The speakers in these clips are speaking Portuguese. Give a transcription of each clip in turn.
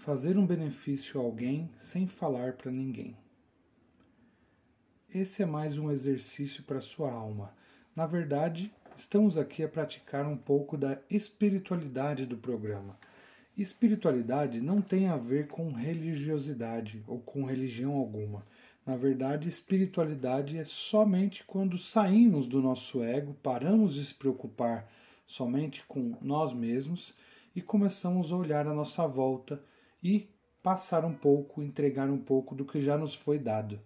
Fazer um benefício a alguém sem falar para ninguém. Esse é mais um exercício para sua alma. Na verdade, estamos aqui a praticar um pouco da espiritualidade do programa. Espiritualidade não tem a ver com religiosidade ou com religião alguma. Na verdade, espiritualidade é somente quando saímos do nosso ego, paramos de se preocupar somente com nós mesmos e começamos a olhar à nossa volta e passar um pouco, entregar um pouco do que já nos foi dado.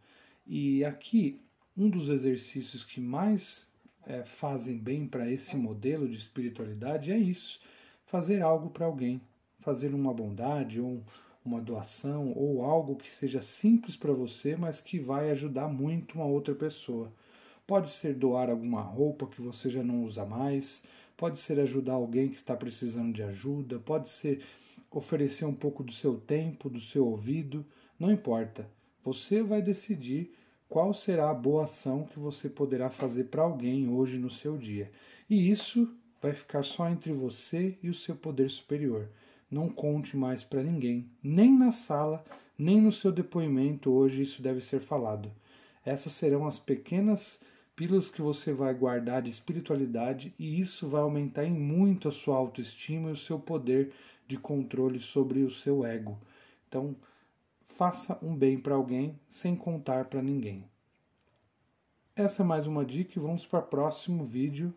E aqui, um dos exercícios que mais é, fazem bem para esse modelo de espiritualidade é isso: fazer algo para alguém, fazer uma bondade ou uma doação ou algo que seja simples para você, mas que vai ajudar muito uma outra pessoa. Pode ser doar alguma roupa que você já não usa mais, pode ser ajudar alguém que está precisando de ajuda, pode ser oferecer um pouco do seu tempo, do seu ouvido, não importa. Você vai decidir qual será a boa ação que você poderá fazer para alguém hoje no seu dia. E isso vai ficar só entre você e o seu poder superior. Não conte mais para ninguém, nem na sala, nem no seu depoimento hoje isso deve ser falado. Essas serão as pequenas pílulas que você vai guardar de espiritualidade e isso vai aumentar em muito a sua autoestima e o seu poder de controle sobre o seu ego. Então, faça um bem para alguém sem contar para ninguém. Essa é mais uma dica e vamos para o próximo vídeo